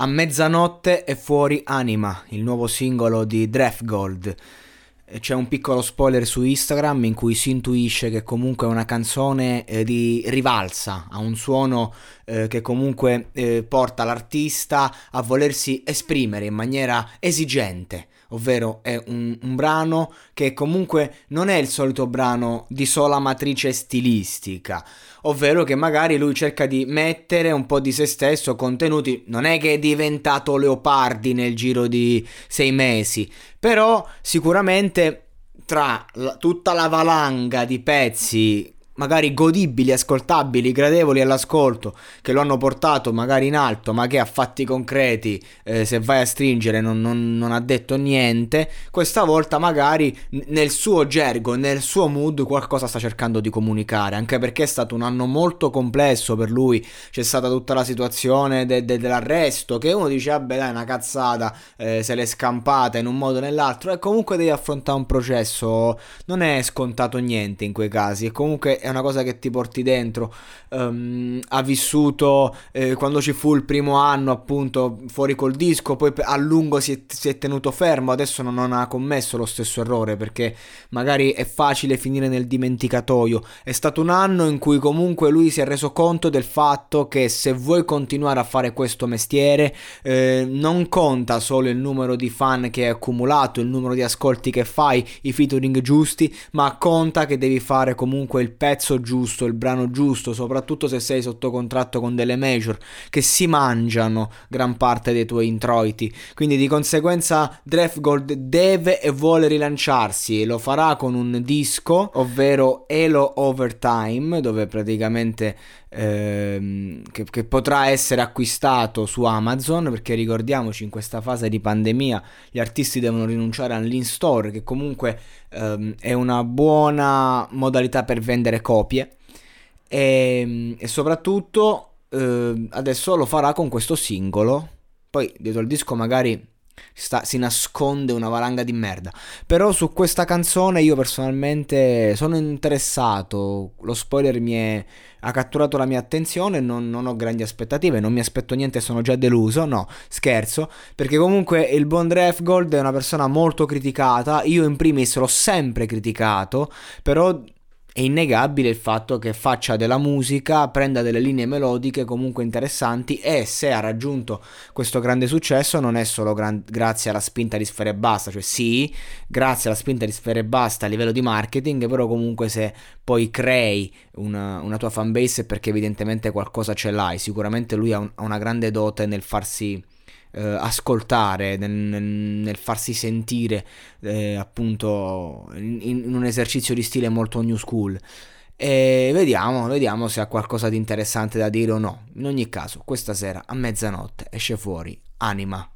A mezzanotte è fuori Anima, il nuovo singolo di Gold. C'è un piccolo spoiler su Instagram in cui si intuisce che comunque è una canzone eh, di rivalsa, ha un suono eh, che comunque eh, porta l'artista a volersi esprimere in maniera esigente ovvero è un, un, brano che comunque non è il solito brano di sola matrice stilistica, ovvero che magari lui cerca di mettere un po' di se stesso contenuti, non è che è diventato Leopardi nel giro di sei mesi, però sicuramente tra la, tutta la valanga di pezzi magari godibili, ascoltabili, gradevoli all'ascolto, che lo hanno portato magari in alto, ma che a fatti concreti, eh, se vai a stringere, non, non, non, ha detto niente, questa volta magari nel suo gergo, nel suo mood, qualcosa sta cercando di comunicare, anche perché è stato un anno molto complesso per lui, c'è stata tutta la situazione de- de- dell'arresto, che uno dice, vabbè dai, una cazzata, eh, se l'è scampata in un modo o nell'altro, e comunque devi affrontare un processo, non è scontato niente in quei casi, e comunque è una cosa che ti porti dentro. Um, ha vissuto eh, quando ci fu il primo anno, appunto, fuori col disco, poi a lungo si è, si è tenuto fermo. Adesso non, non, ha commesso lo stesso errore perché magari è facile finire nel dimenticatoio. È stato un anno in cui comunque lui si è reso conto del fatto che se vuoi continuare a fare questo mestiere, eh, non conta solo il numero di fan che hai accumulato, il numero di ascolti che fai, i featuring giusti, ma conta che devi fare comunque il pezzo pezzo giusto, il brano giusto, soprattutto se sei sotto contratto con delle major che si mangiano gran parte dei tuoi introiti. Quindi di conseguenza Gold deve e vuole rilanciarsi e lo farà con un disco, ovvero Elo Overtime, dove praticamente ehm, che, che, potrà essere acquistato su Amazon perché ricordiamoci in questa fase di pandemia gli artisti devono rinunciare all'in-store che comunque ehm, è una buona modalità per vendere copie. E, ehm, e soprattutto eh, adesso lo farà con questo singolo. Poi dietro il disco magari sta, si nasconde una valanga di merda. Però su questa canzone io personalmente sono interessato. Lo spoiler mi è, ha catturato la mia attenzione. Non, non, ho grandi aspettative. Non mi aspetto niente, sono già deluso. No, scherzo. Perché comunque il buon Dref Gold è una persona molto criticata. Io in primis l'ho sempre criticato. Però è innegabile il fatto che faccia della musica, prenda delle linee melodiche comunque interessanti e se ha raggiunto questo grande successo non è solo gran- grazie alla spinta di Sfere Basta, cioè sì, grazie alla spinta di Sfere Basta a livello di marketing, però comunque se poi crei una, una tua fanbase è perché evidentemente qualcosa ce l'hai, sicuramente lui ha, un, ha una grande dote nel farsi eh, ascoltare, nel, nel, farsi sentire eh, appunto in, in, un esercizio di stile molto new school. E vediamo, vediamo se ha qualcosa di interessante da dire o no. In ogni caso, questa sera a mezzanotte esce fuori Anima